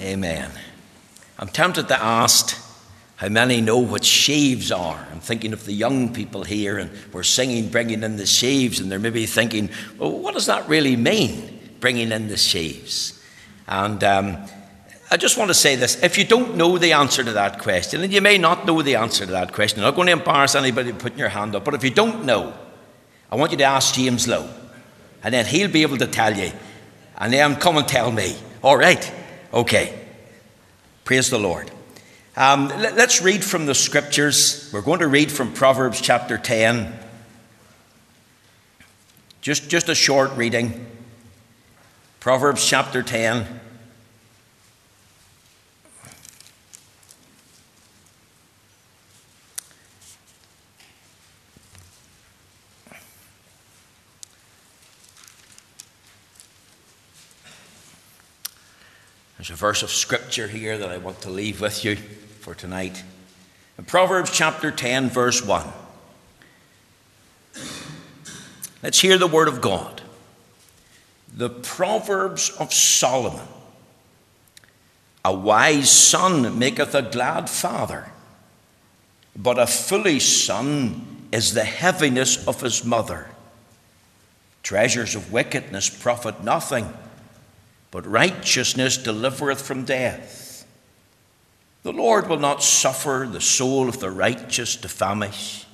Amen. I'm tempted to ask how many know what sheaves are. I'm thinking of the young people here, and we're singing, bringing in the sheaves, and they're maybe thinking, well, what does that really mean, bringing in the sheaves? And um, I just want to say this if you don't know the answer to that question, and you may not know the answer to that question, I'm not going to embarrass anybody putting your hand up, but if you don't know, I want you to ask James Lowe, and then he'll be able to tell you, and then come and tell me. All right, okay. Praise the Lord. Um, let, us read from the scriptures. We're going to read from Proverbs chapter 10. Just, just a short reading. Proverbs chapter 10. There's a verse of scripture here that I want to leave with you for tonight. In Proverbs chapter 10, verse 1. Let's hear the word of God. The Proverbs of Solomon. A wise son maketh a glad father, but a foolish son is the heaviness of his mother. Treasures of wickedness profit nothing but righteousness delivereth from death. The Lord will not suffer the soul of the righteous to famish,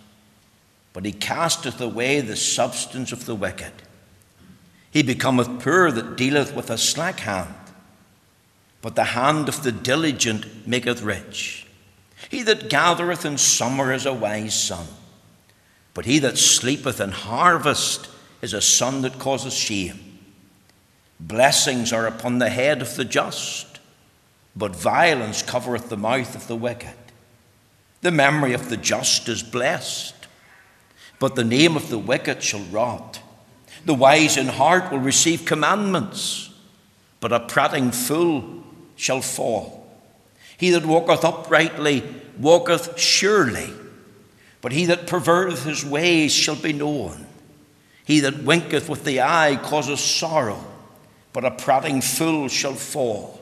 but he casteth away the substance of the wicked. He becometh poor that dealeth with a slack hand, but the hand of the diligent maketh rich. He that gathereth in summer is a wise son, but he that sleepeth in harvest is a son that causeth shame. Blessings are upon the head of the just, but violence covereth the mouth of the wicked. The memory of the just is blessed, but the name of the wicked shall rot. The wise in heart will receive commandments, but a prating fool shall fall. He that walketh uprightly walketh surely, but he that perverteth his ways shall be known. He that winketh with the eye causeth sorrow but a prating fool shall fall.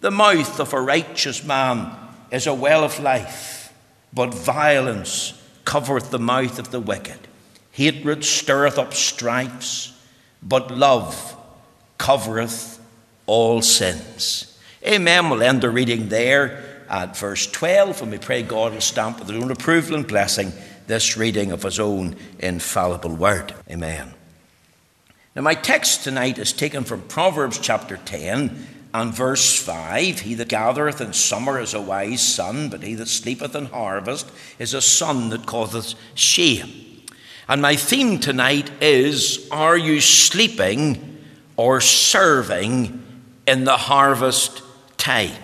The mouth of a righteous man is a well of life, but violence covereth the mouth of the wicked. Hatred stirreth up strifes, but love covereth all sins. Amen. We'll end the reading there at verse 12, and we pray God will stamp with his own approval and blessing this reading of his own infallible word. Amen. Now, my text tonight is taken from Proverbs chapter 10 and verse 5 He that gathereth in summer is a wise son, but he that sleepeth in harvest is a son that causeth shame. And my theme tonight is Are you sleeping or serving in the harvest time?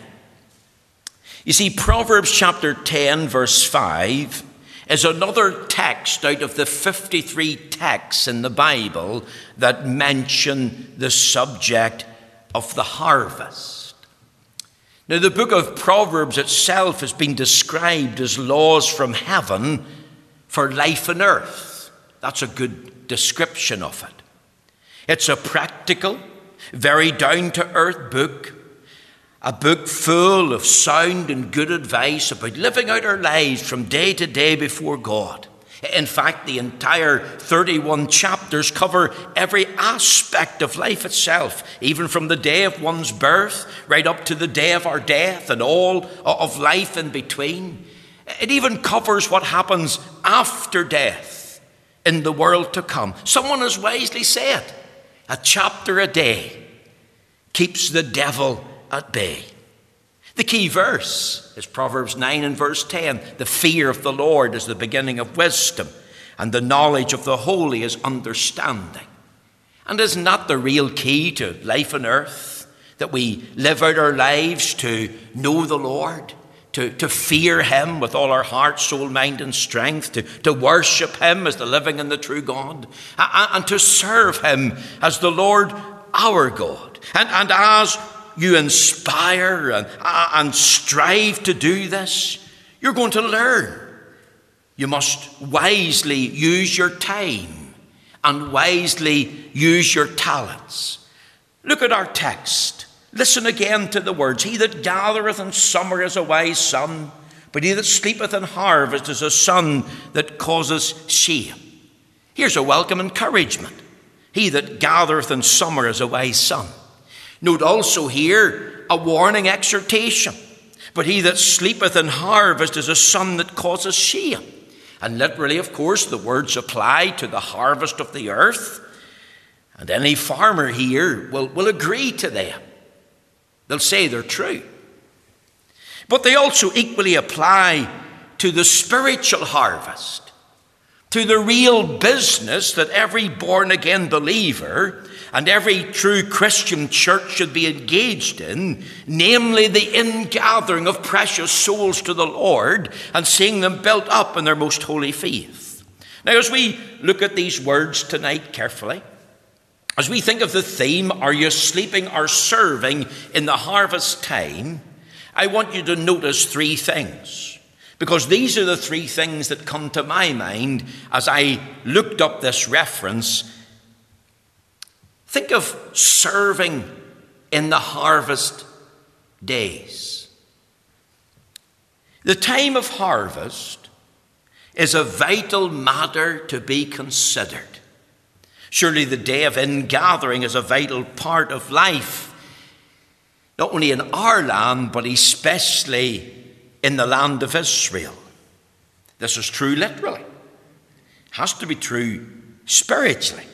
You see, Proverbs chapter 10, verse 5 is another text out of the 53 texts in the Bible that mention the subject of the harvest. Now, the book of Proverbs itself has been described as laws from heaven for life on earth. That's a good description of it. It's a practical, very down to earth book a book full of sound and good advice about living out our lives from day to day before God. In fact, the entire 31 chapters cover every aspect of life itself, even from the day of one's birth right up to the day of our death and all of life in between. It even covers what happens after death in the world to come. Someone has wisely said, a chapter a day keeps the devil at bay. The key verse is Proverbs 9 and verse 10. The fear of the Lord is the beginning of wisdom, and the knowledge of the holy is understanding. And isn't that the real key to life on earth? That we live out our lives to know the Lord, to, to fear Him with all our heart, soul, mind, and strength, to, to worship Him as the living and the true God, and, and to serve Him as the Lord our God. And, and as you inspire and, uh, and strive to do this, you're going to learn. You must wisely use your time and wisely use your talents. Look at our text Listen again to the words He that gathereth in summer is a wise son, but he that sleepeth in harvest is a son that causes shame. Here's a welcome encouragement. He that gathereth in summer is a wise son. Note also here a warning exhortation. But he that sleepeth in harvest is a son that causes shame. And literally, of course, the words apply to the harvest of the earth. And any farmer here will, will agree to them. They'll say they're true. But they also equally apply to the spiritual harvest, to the real business that every born again believer and every true Christian church should be engaged in, namely the ingathering of precious souls to the Lord and seeing them built up in their most holy faith. Now, as we look at these words tonight carefully, as we think of the theme, Are you sleeping or serving in the harvest time? I want you to notice three things. Because these are the three things that come to my mind as I looked up this reference Think of serving in the harvest days. The time of harvest is a vital matter to be considered. Surely the day of ingathering is a vital part of life, not only in our land, but especially in the land of Israel. This is true literally, it has to be true spiritually.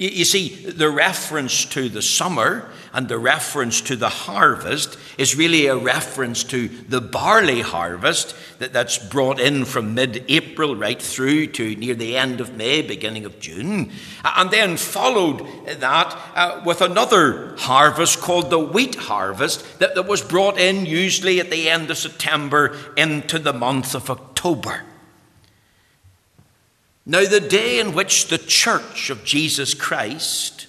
You, you see, the reference to the summer and the reference to the harvest is really a reference to the barley harvest that, that's brought in from mid April right through to near the end of May, beginning of June. And then followed that uh, with another harvest called the wheat harvest that, that was brought in usually at the end of September into the month of October. Now, the day in which the church of Jesus Christ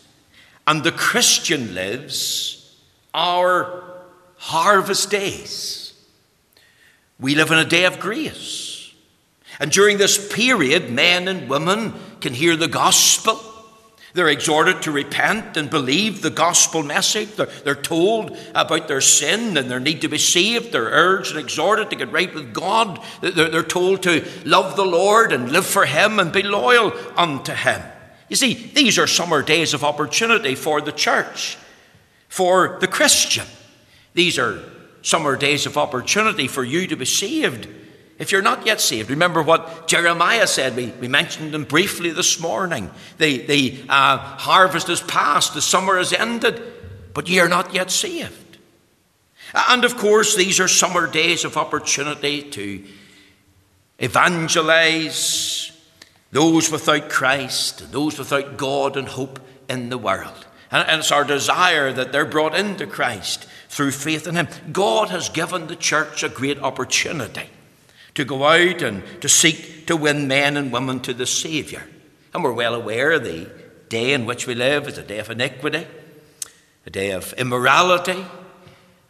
and the Christian lives are harvest days. We live in a day of grace. And during this period, men and women can hear the gospel they're exhorted to repent and believe the gospel message. They're, they're, told about their sin and their need to be saved. They're urged and exhorted to get right with God. They're, they're told to love the Lord and live for Him and be loyal unto Him. You see, these are summer days of opportunity for the church, for the Christian. These are summer days of opportunity for you to be saved if you're not yet saved, remember what Jeremiah said. We, we mentioned them briefly this morning. The, the uh, harvest is past, the summer is ended, but ye are not yet saved. And of course, these are summer days of opportunity to evangelize those without Christ, those without God and hope in the world. And, and it's our desire that they're brought into Christ through faith in Him. God has given the church a great opportunity to go out and to seek to win men and women to the Saviour. And we're well aware the day in which we live is a day of iniquity, a day of immorality,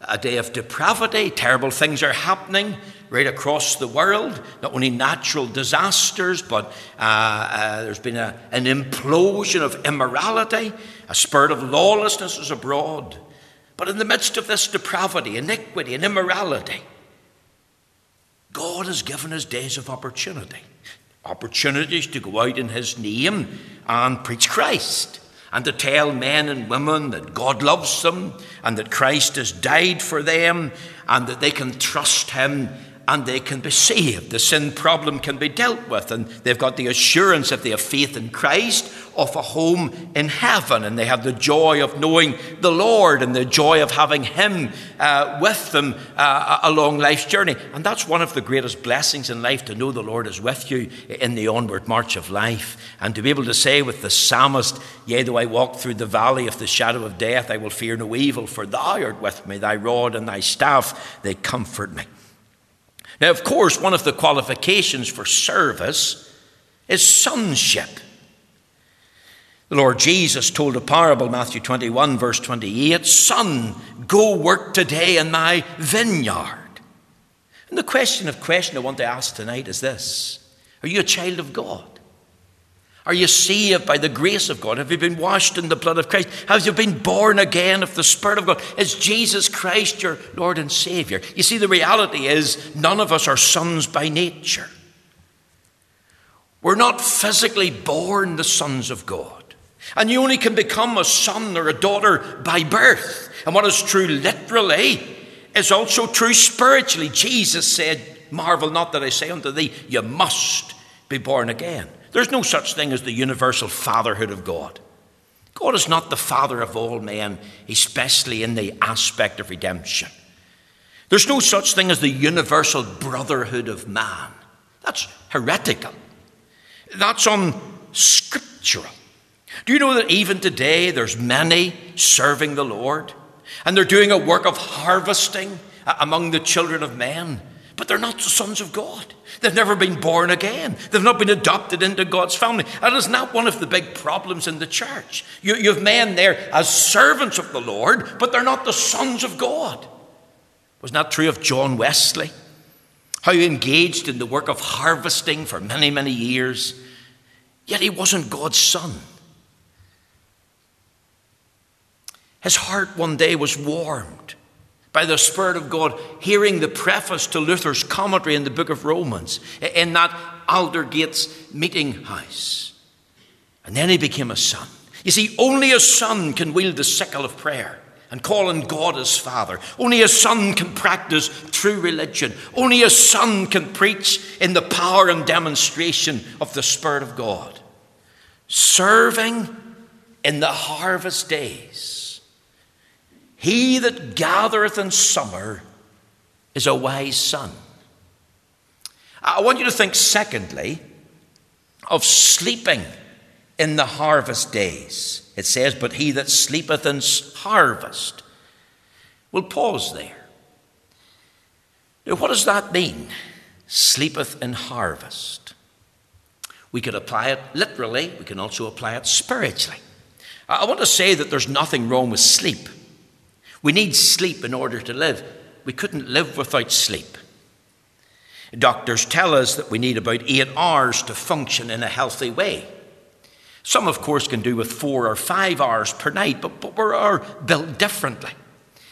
a day of depravity. Terrible things are happening right across the world, not only natural disasters, but uh, uh, there's been a, an implosion of immorality, a spirit of lawlessness is abroad. But in the midst of this depravity, iniquity, and immorality, God has given us days of opportunity, opportunities to go out in His name and preach Christ, and to tell men and women that God loves them, and that Christ has died for them, and that they can trust Him and they can be saved. The sin problem can be dealt with, and they've got the assurance, if they have faith in Christ, of a home in heaven, and they have the joy of knowing the Lord and the joy of having Him uh, with them uh, along life's journey. And that's one of the greatest blessings in life to know the Lord is with you in the onward march of life, and to be able to say with the psalmist, Yea, though I walk through the valley of the shadow of death, I will fear no evil, for Thou art with me, Thy rod and Thy staff, they comfort me. Now, of course, one of the qualifications for service is sonship. The Lord Jesus told a parable, Matthew 21, verse 28 Son, go work today in my vineyard. And the question of question I want to ask tonight is this Are you a child of God? Are you saved by the grace of God? Have you been washed in the blood of Christ? Have you been born again of the Spirit of God? Is Jesus Christ your Lord and Savior? You see, the reality is none of us are sons by nature. We're not physically born the sons of God. And you only can become a son or a daughter by birth. And what is true literally is also true spiritually. Jesus said, Marvel not that I say unto thee, you must be born again. There's no such thing as the universal fatherhood of God. God is not the father of all men, especially in the aspect of redemption. There's no such thing as the universal brotherhood of man. That's heretical. That's unscriptural. Do you know that even today there's many serving the Lord and they're doing a work of harvesting uh, among the children of men, but they're not the sons of God. They've never been born again. They've not been adopted into God's family. And it's not one of the big problems in the church. You, you have men there as servants of the Lord, but they're not the sons of God. Was not true of John Wesley? How he engaged in the work of harvesting for many, many years, yet he wasn't God's son. His heart one day was warmed by the Spirit of God, hearing the preface to Luther's commentary in the book of Romans in that Aldersgate meeting house. And then he became a son. You see, only a son can wield the sickle of prayer and call on God as Father. Only a son can practice true religion. Only a son can preach in the power and demonstration of the Spirit of God. Serving in the harvest days. He that gathereth in summer is a wise son. I want you to think, secondly, of sleeping in the harvest days. It says, But he that sleepeth in harvest. We'll pause there. Now, what does that mean? Sleepeth in harvest. We could apply it literally, we can also apply it spiritually. I want to say that there's nothing wrong with sleep. We need sleep in order to live. We couldn't live without sleep. Doctors tell us that we need about eight hours to function in a healthy way. Some, of course, can do with four or five hours per night, but, but we are built differently.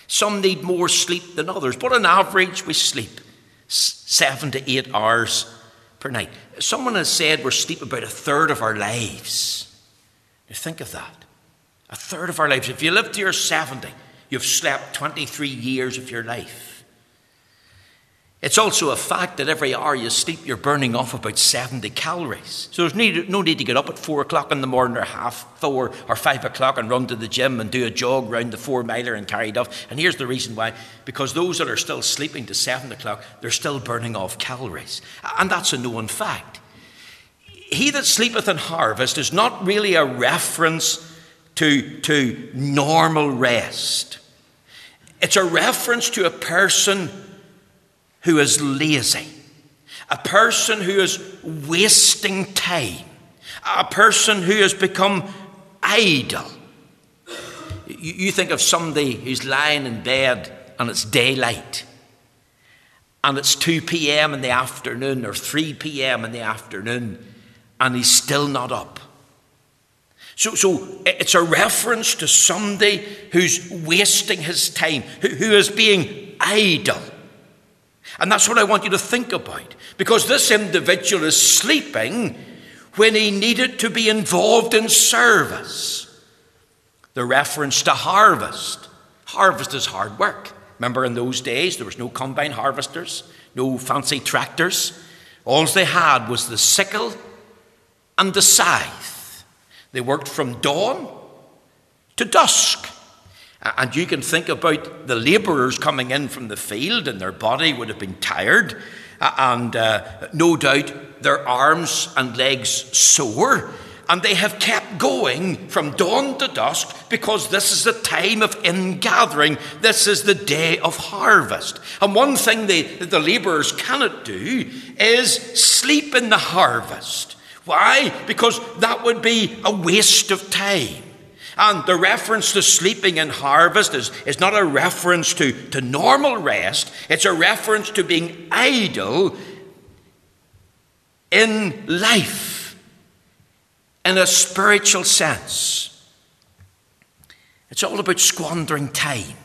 Some need more sleep than others, but on average, we sleep seven to eight hours per night. Someone has said we sleep about a third of our lives. You think of that. A third of our lives. If you live to your 70, you've slept 23 years of your life. It's also a fact that every hour you sleep, you're burning off about 70 calories. So there's need, no need to get up at 4 o'clock in the morning or half 4 or 5 o'clock and run to the gym and do a jog round the 4 miler and carry it off. And here's the reason why because those that are still sleeping to 7 o'clock, they're still burning off calories. And that's a known fact. He that sleepeth in harvest is not really a reference to, to normal rest, it's a reference to a person who is lazy, a person who is wasting time, a person who has become idle. You think of somebody who's lying in bed and it's daylight, and it's 2 p.m. in the afternoon or 3 p.m. in the afternoon, and he's still not up. So, so it's a reference to somebody who's wasting his time, who, who is being idle. And that's what I want you to think about. Because this individual is sleeping when he needed to be involved in service. The reference to harvest. Harvest is hard work. Remember, in those days, there was no combine harvesters, no fancy tractors. All they had was the sickle and the scythe. They worked from dawn to dusk. And you can think about the labourers coming in from the field, and their body would have been tired, and uh, no doubt their arms and legs sore. And they have kept going from dawn to dusk because this is the time of ingathering. This is the day of harvest. And one thing they, the labourers cannot do is sleep in the harvest. Why? Because that would be a waste of time. And the reference to sleeping in harvest is, is not a reference to, to normal rest, it's a reference to being idle in life, in a spiritual sense. It's all about squandering time.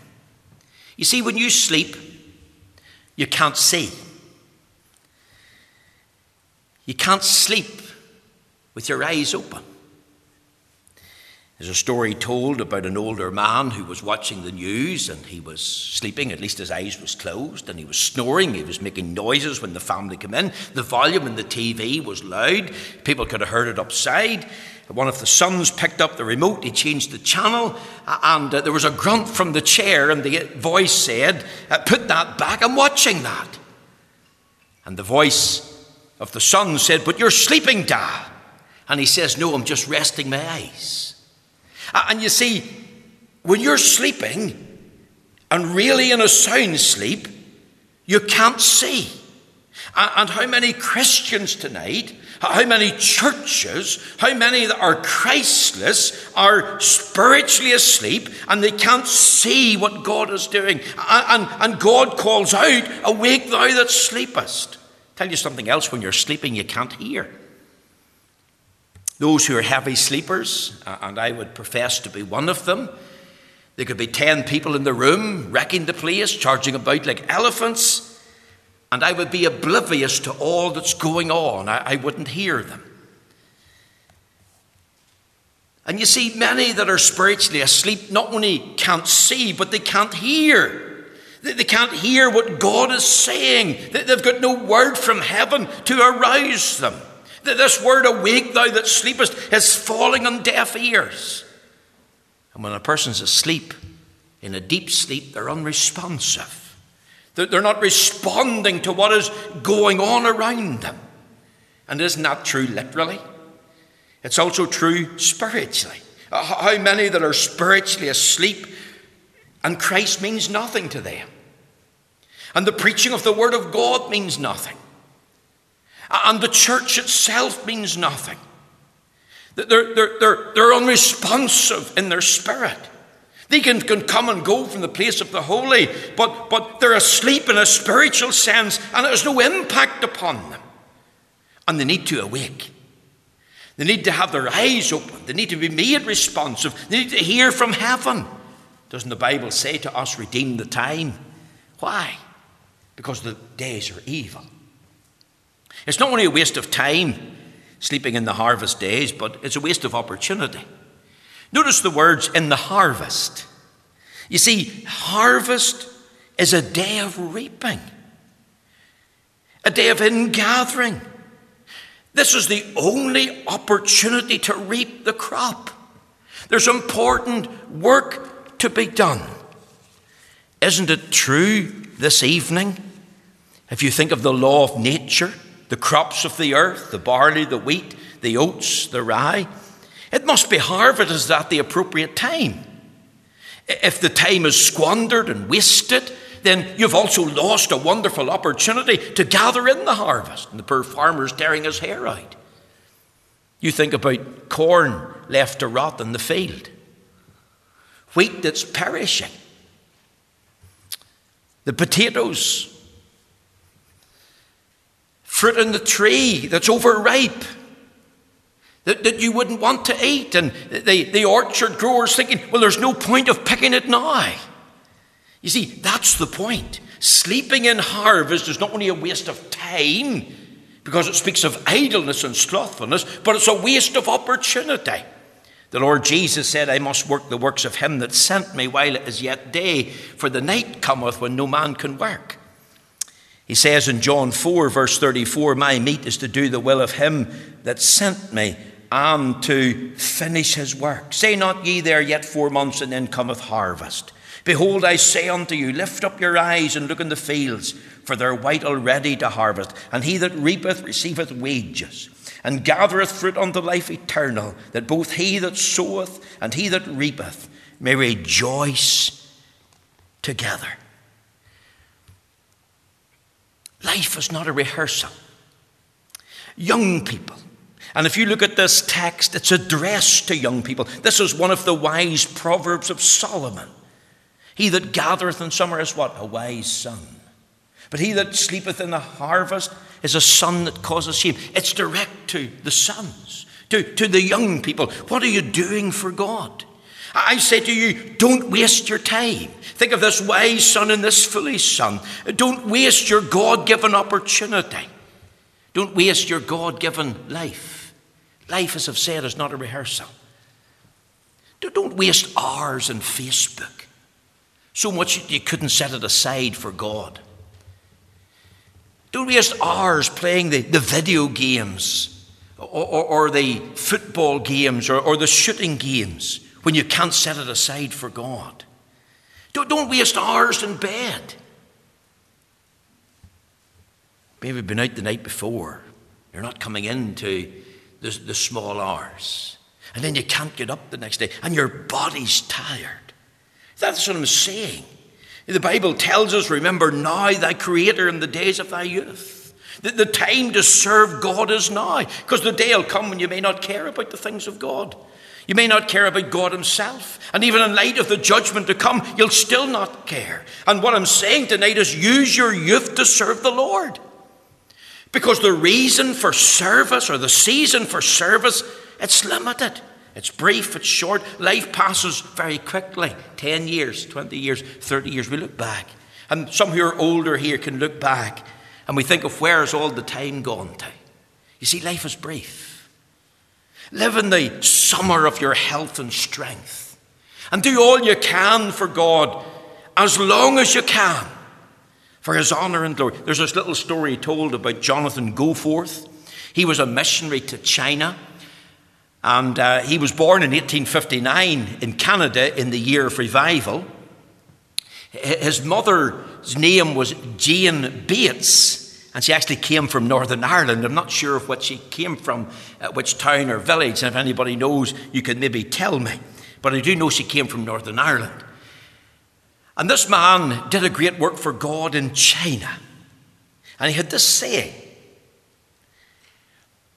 You see, when you sleep, you can't see. You can't sleep with your eyes open. There's a story told about an older man who was watching the news and he was sleeping, at least his eyes was closed, and he was snoring. He was making noises when the family came in. The volume in the TV was loud. People could have heard it upside. One of the sons picked up the remote, he changed the channel, and uh, there was a grunt from the chair, and the voice said, uh, Put that back, I'm watching that. And the voice of the son said, But you're sleeping, Dad. And he says, No, I'm just resting my eyes. And you see, when you're sleeping, and really in a sound sleep, you can't see. And how many Christians tonight, how many churches, how many that are Christless are spiritually asleep and they can't see what God is doing. And, and God calls out, Awake thou that sleepest. Tell you something else when you're sleeping, you can't hear. Those who are heavy sleepers, uh, and I would profess to be one of them, there could be 10 people in the room wrecking the place, charging about like elephants, and I would be oblivious to all that's going on. I, I wouldn't hear them. And you see, many that are spiritually asleep not only can't see, but they can't hear. They can't hear what God is saying. They've got no word from heaven to arouse them. This word awake, thou that sleepest, is falling on deaf ears. And when a person's asleep, in a deep sleep, they're unresponsive. They're not responding to what is going on around them. And isn't that true literally? It's also true spiritually. Uh, how many that are spiritually asleep and Christ means nothing to them? And the preaching of the Word of God means nothing. And the church itself means nothing. They're, they're, they're, they're unresponsive in their spirit. They can, can come and go from the place of the holy, but, but they're asleep in a spiritual sense and has no impact upon them. And they need to awake. They need to have their eyes open. They need to be made responsive. They need to hear from heaven. Doesn't the Bible say to us, redeem the time? Why? Because the days are evil. It's not only a waste of time sleeping in the harvest days, but it's a waste of opportunity. Notice the words in the harvest. You see, harvest is a day of reaping, a day of ingathering. This is the only opportunity to reap the crop. There's important work to be done. Isn't it true this evening? If you think of the law of nature, the crops of the earth, the barley, the wheat, the oats, the rye. It must be harvested at the appropriate time. If the time is squandered and wasted, then you've also lost a wonderful opportunity to gather in the harvest. And the poor farmer's tearing his hair out. You think about corn left to rot in the field, wheat that's perishing, the potatoes fruit in the tree that's overripe that, that you wouldn't want to eat. And the, the orchard growers thinking, well, there's no point of picking it now. You see, that's the point. Sleeping in harvest is not only a waste of time, because it speaks of idleness and slothfulness, but it's a waste of opportunity. The Lord Jesus said, I must work the works of him that sent me while it is yet day, for the night cometh when no man can work. He says in John 4, verse 34, My meat is to do the will of him that sent me and to finish his work. Say not ye there yet four months, and then cometh harvest. Behold, I say unto you, lift up your eyes and look in the fields, for they're white already to harvest. And he that reapeth receiveth wages, and gathereth fruit unto life eternal, that both he that soweth and he that reapeth may rejoice together. Life is not a rehearsal. Young people, and if you look at this text, it's addressed to young people. This is one of the wise proverbs of Solomon. He that gathereth in summer is what? A wise son. But he that sleepeth in the harvest is a son that causes shame. It's direct to the sons. To, to the young people, what are you doing for God? I say to you, don't waste your time. Think of this wise son and this foolish son. Don't waste your God given opportunity. Don't waste your God given life. Life, as I've said, is not a rehearsal. Don't waste hours on Facebook. So much you couldn't set it aside for God. Don't waste hours playing the, the video games or, or, or the football games or, or the shooting games when you can't set it aside for God. Don't, don't waste hours in bed. Maybe been out the night before. You're not coming into the, the small hours. And then you can't get up the next day, and your body's tired. That's what I'm saying. The Bible tells us, remember now thy Creator in the days of thy youth. The, the time to serve God is now, because the day will come when you may not care about the things of God. You may not care about God Himself. And even in light of the judgment to come, you'll still not care. And what I'm saying tonight is use your youth to serve the Lord. Because the reason for service or the season for service, it's limited. It's brief, it's short. Life passes very quickly 10 years, 20 years, 30 years. We look back. And some who are older here can look back and we think of where's all the time gone to. You see, life is brief. Live in the summer of your health and strength. And do all you can for God as long as you can for His honour and glory. There's this little story told about Jonathan Goforth. He was a missionary to China. And uh, he was born in 1859 in Canada in the year of revival. His mother's name was Jane Bates, and she actually came from Northern Ireland. I'm not sure of what she came from, uh, which town or village, and if anybody knows, you can maybe tell me. But I do know she came from Northern Ireland. And this man did a great work for God in China. And he had this saying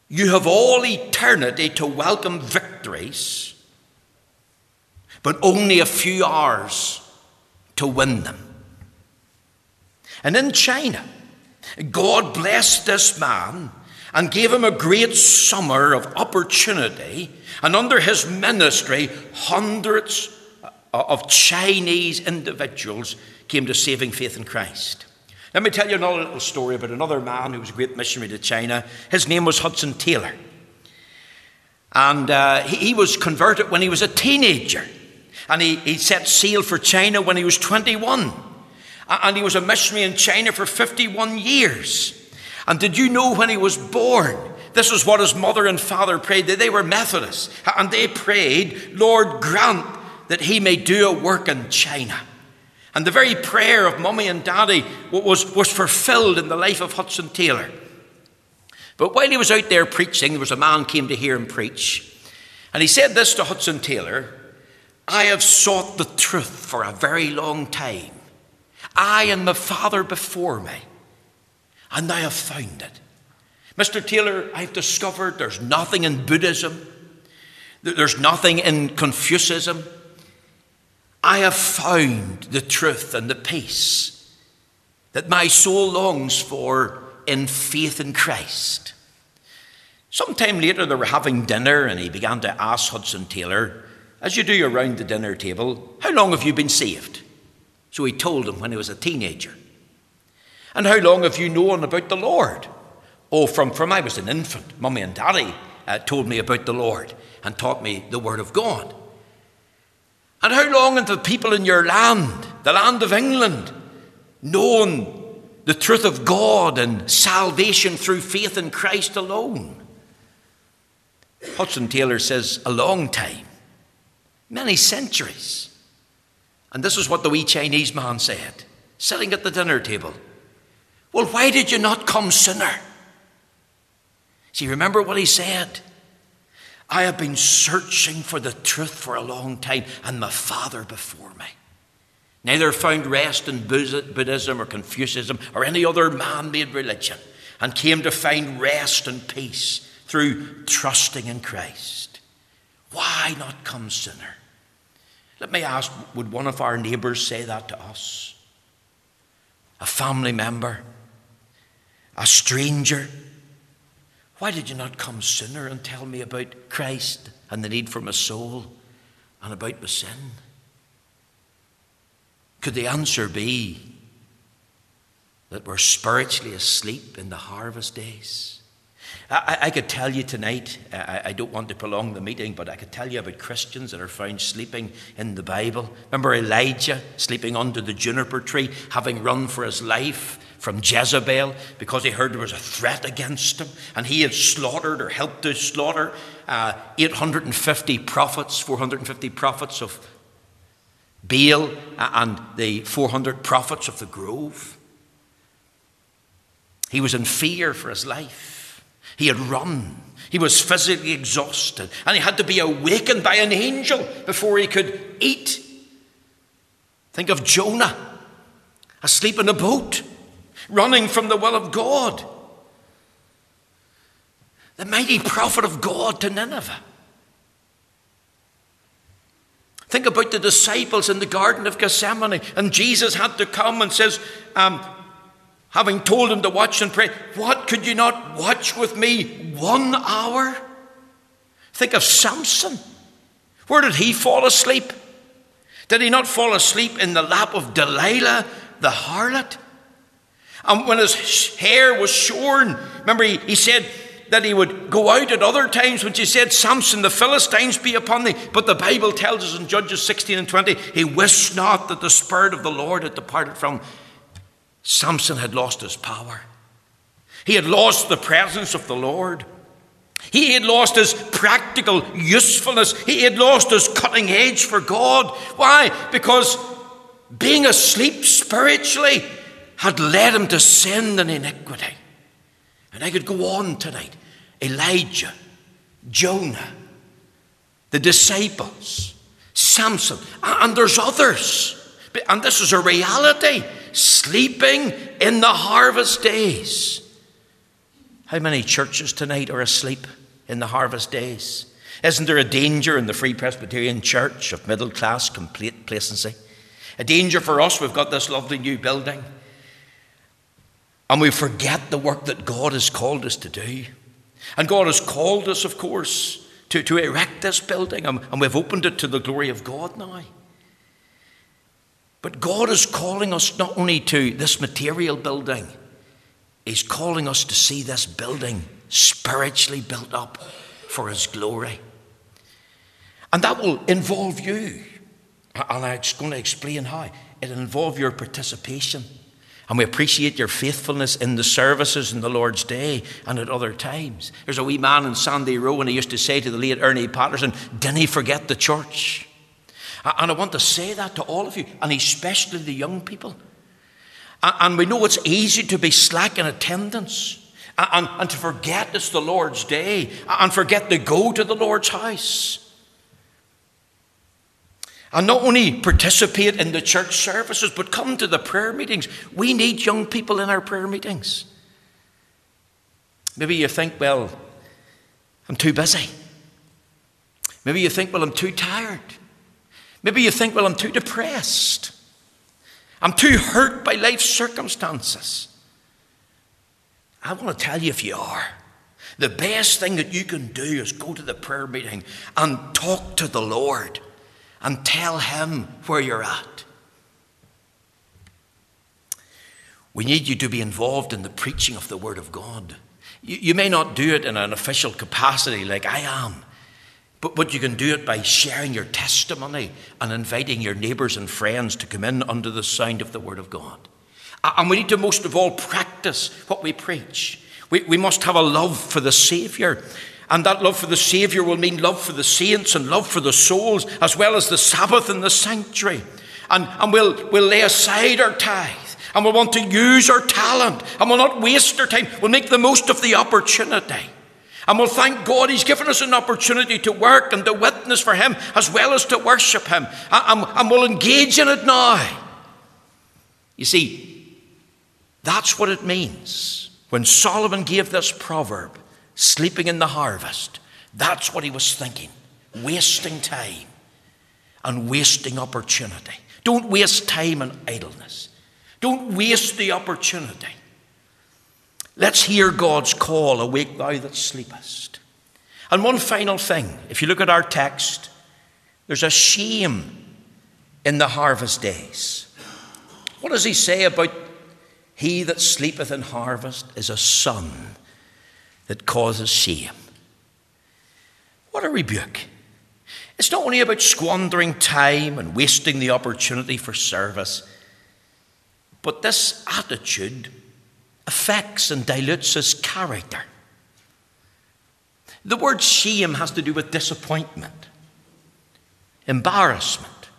you have all eternity to welcome victories, but only a few hours to win them. And in China, God blessed this man and gave him a great summer of opportunity. And under his ministry, hundreds of Chinese individuals came to saving faith in Christ. Let me tell you another little story about another man who was a great missionary to China. His name was Hudson Taylor. And uh, he, he, was converted when he was a teenager. And he, he set sail for China when he was 21. And he was a missionary in China for 51 years. And did you know when he was born? This is what his mother and father prayed. They were Methodists. And they prayed, Lord, grant that he may do a work in China. And the very prayer of mummy and daddy was, was fulfilled in the life of Hudson Taylor. But while he was out there preaching, there was a man came to hear him preach. And he said this to Hudson Taylor I have sought the truth for a very long time. I and my father before me. And I have found it. Mr. Taylor, I've discovered there's nothing in Buddhism, there's nothing in Confucianism, I have found the truth and the peace that my soul longs for in faith in Christ. Sometime later, they were having dinner, and he began to ask Hudson Taylor, as you do around the dinner table, How long have you been saved? So he told him when he was a teenager. And how long have you known about the Lord? Oh, from, from I was an infant. Mummy and Daddy uh, told me about the Lord and taught me the Word of God. And how long have the people in your land, the land of England, known the truth of God and salvation through faith in Christ alone? Hudson Taylor says, a long time, many centuries. And this is what the wee Chinese man said, sitting at the dinner table. Well, why did you not come sooner? See, remember what he said? I have been searching for the truth for a long time, and my father before me. Neither found rest in Buddhism or Confucianism or any other man made religion, and came to find rest and peace through trusting in Christ. Why not come sooner? Let me ask would one of our neighbours say that to us? A family member? A stranger? Why did you not come sooner and tell me about Christ and the need for my soul and about my sin? Could the answer be that we're spiritually asleep in the harvest days? I, I could tell you tonight, I, I, don't want to prolong the meeting, but I could tell you about Christians that are found sleeping in the Bible. Remember Elijah sleeping under the juniper tree, having run for his life from Jezebel because he heard there was a threat against him, and he had slaughtered or helped to slaughter uh, 850 prophets, 450 prophets of Baal, and the 400 prophets of the grove. He was in fear for his life. He had run. He was physically exhausted, and he had to be awakened by an angel before he could eat. Think of Jonah, asleep in a boat, running from the will of God. The mighty prophet of God to Nineveh. Think about the disciples in the Garden of Gethsemane, and Jesus had to come and says, um, having told him to watch and pray, What could you not watch with me one hour? Think of Samson. Where did he fall asleep? Did he not fall asleep in the lap of Delilah, the harlot? And when his hair was shorn, remember he, he said that he would go out at other times when she said, Samson, the Philistines be upon thee. But the Bible tells us in Judges 16 and 20, he wished not that the Spirit of the Lord had departed from Samson had lost his power. He had lost the presence of the Lord. He had lost his practical usefulness. He had lost his cutting edge for God. Why? Because being asleep spiritually had led him to sin and iniquity. And I could go on tonight. Elijah, Jonah, the disciples, Samson, and there's others. And this is a reality sleeping in the harvest days. How many churches tonight are asleep in the harvest days? Isn't there a danger in the Free Presbyterian Church of middle class complacency? A danger for us, we've got this lovely new building. And we forget the work that God has called us to do. And God has called us, of course, to, to erect this building, and, and we've opened it to the glory of God now. But God is calling us not only to this material building, He's calling us to see this building spiritually built up for His glory. And that will involve you. And I'm going to explain how. It'll involve your participation. And we appreciate your faithfulness in the services in the Lord's Day and at other times. There's a wee man in Sandy Row, and he used to say to the late Ernie Patterson, Didn't he forget the church? And I want to say that to all of you, and especially the young people. And we know it's easy to be slack in attendance and, and to forget it's the Lord's day and forget to go to the Lord's house. And not only participate in the church services, but come to the prayer meetings. We need young people in our prayer meetings. Maybe you think, well, I'm too busy. Maybe you think, well, I'm too tired. Maybe you think, well, I'm too depressed. I'm too hurt by life circumstances. I want to tell you if you are. The best thing that you can do is go to the prayer meeting and talk to the Lord and tell Him where you're at. We need you to be involved in the preaching of the Word of God. You, you may not do it in an official capacity like I am, but, but you can do it by sharing your testimony and inviting your neighbours and friends to come in under the sound of the Word of God. And we need to most of all practice what we preach. We, we must have a love for the Saviour. And that love for the Saviour will mean love for the saints and love for the souls, as well as the Sabbath and the sanctuary. And, and we'll, we'll lay aside our tithe, and we'll want to use our talent, and we'll not waste our time. We'll make the most of the opportunity. And we'll thank God He's given us an opportunity to work and to witness for Him as well as to worship Him. And, and we'll engage in it now. You see, that's what it means. When Solomon gave this proverb, sleeping in the harvest, that's what he was thinking. Wasting time and wasting opportunity. Don't waste time in idleness. Don't waste the opportunity. Let's hear God's call, Awake thou that sleepest. And one final thing, if you look at our text, there's a shame in the harvest days. What does he say about he that sleepeth in harvest is a son that causes shame? What a rebuke. It's not only about squandering time and wasting the opportunity for service, but this attitude affects and dilutes his character. The word shame has to do with disappointment, embarrassment,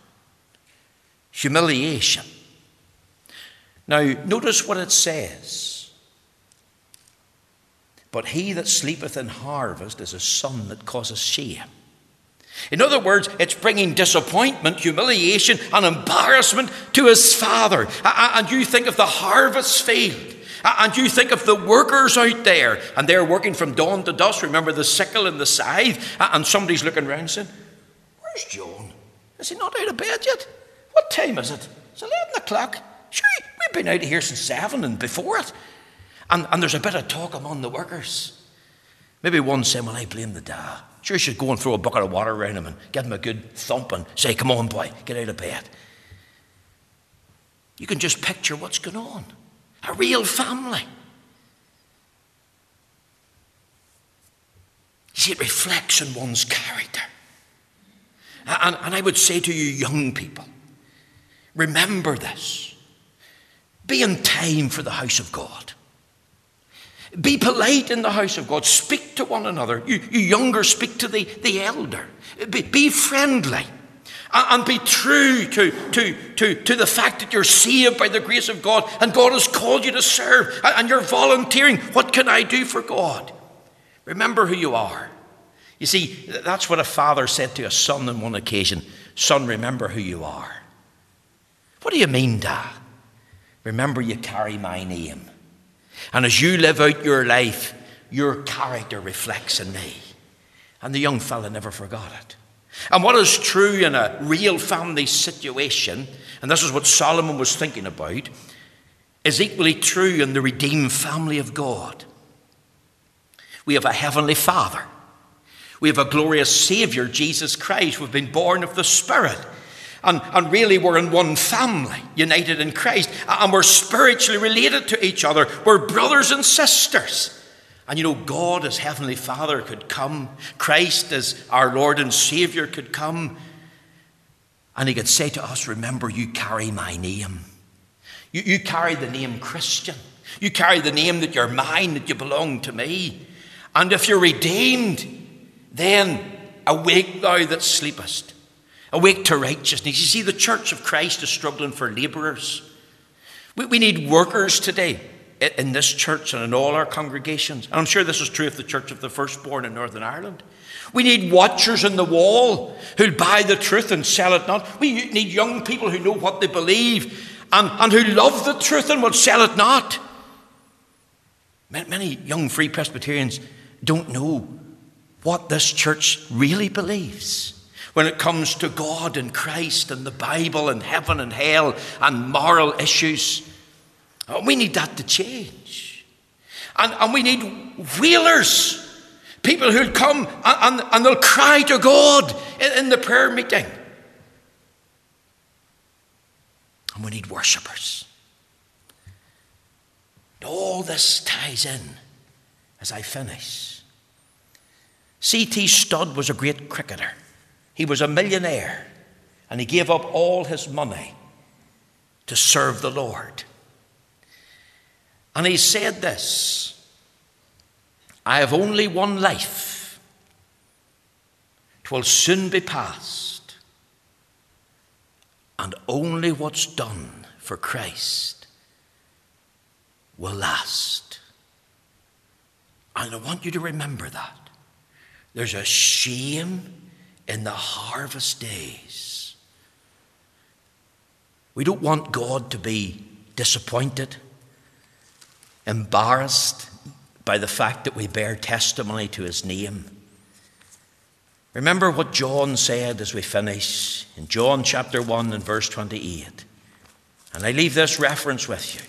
humiliation. Now, notice what it says. But he that sleepeth in harvest is a son that causes shame. In other words, it's bringing disappointment, humiliation, and embarrassment to his father. And you think of the harvest field. Ah, and you think of the workers out there, and they're working from dawn to dusk. Remember the sickle and the scythe? Ah, and somebody's looking around saying, Where's John? Is he not out of bed yet? What time is it? It's 11 o'clock. Sure, we've been out of here since 7 and before it. And, and there's a bit of talk among the workers. Maybe one saying, Well, I blame the dad. Sure, should go and throw a bucket of water around him and give him a good thump and say, Come on, boy, get out of bed. You can just picture what's going on. A real family. See, it reflects on one's character. And, and I would say to you, young people, remember this. Be in time for the house of God. Be polite in the house of God. Speak to one another. You, you younger, speak to the, the elder. Be, be friendly. And, be true to, to, to, to the fact that you're saved by the grace of God and God has called you to serve and, you're volunteering. What can I do for God? Remember who you are. You see, that's what a father said to a son on one occasion Son, remember who you are. What do you mean, Dad? Remember you carry my name. And as you live out your life, your character reflects in me. And the young fella never forgot it. And what is true in a real family situation, and this is what Solomon was thinking about, is equally true in the redeemed family of God. We have a heavenly Father. We have a glorious Savior, Jesus Christ. We've been born of the Spirit. And, and really, we're in one family, united in Christ. And we're spiritually related to each other. We're brothers and sisters. And you know, God as Heavenly Father could come, Christ as our Lord and Savior could come. And He could say to us, Remember, you carry my name. You, you carry the name Christian. You carry the name that you're mine, that you belong to me. And if you're redeemed, then awake thou that sleepest. Awake to righteousness. You see, the church of Christ is struggling for labourers. We, we need workers today in this church and in all our congregations. And I'm sure this is true of the Church of the Firstborn in Northern Ireland. We need watchers in the wall who'll buy the truth and sell it not. We need young people who know what they believe and, and who love the truth and will sell it not. Many young Free Presbyterians don't know what this church really believes when it comes to God and Christ and the Bible and heaven and hell and moral issues. Oh, we need that to change. And, and we need wheelers, people who'll come and, and, and they'll cry to God in, in the prayer meeting. And we need worshippers. All this ties in as I finish. C.T. Studd was a great cricketer. He was a millionaire and he gave up all his money to serve the Lord. And he said this I have only one life, twill soon be past, and only what's done for Christ will last. And I want you to remember that. There's a shame in the harvest days. We don't want God to be disappointed embarrassed by the fact that we bear testimony to his name. Remember what John said as we finish in John chapter 1 and verse 28. And I leave this reference with you.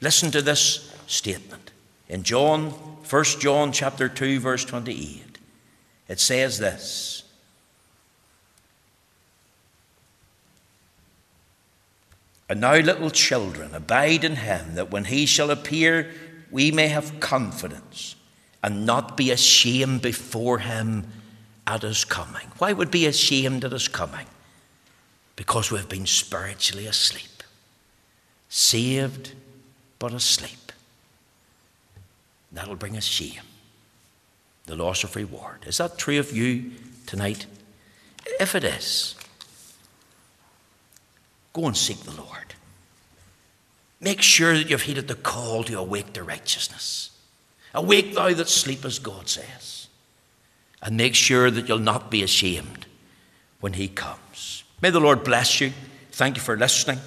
Listen to this statement. In John, 1 John chapter 2, verse 28, it says this. And now, little children, abide in him, that when he shall appear, we may have confidence and not be ashamed before him at his coming. Why would be ashamed at his coming? Because we've been spiritually asleep, saved but asleep. That'll bring us shame, the loss of reward. Is that true of you tonight? If it is, go and seek the Lord. Make sure that you've heeded the call to awake to righteousness. Awake thou that sleepest, God says. And make sure that you'll not be ashamed when he comes. May the Lord bless you. Thank you for listening.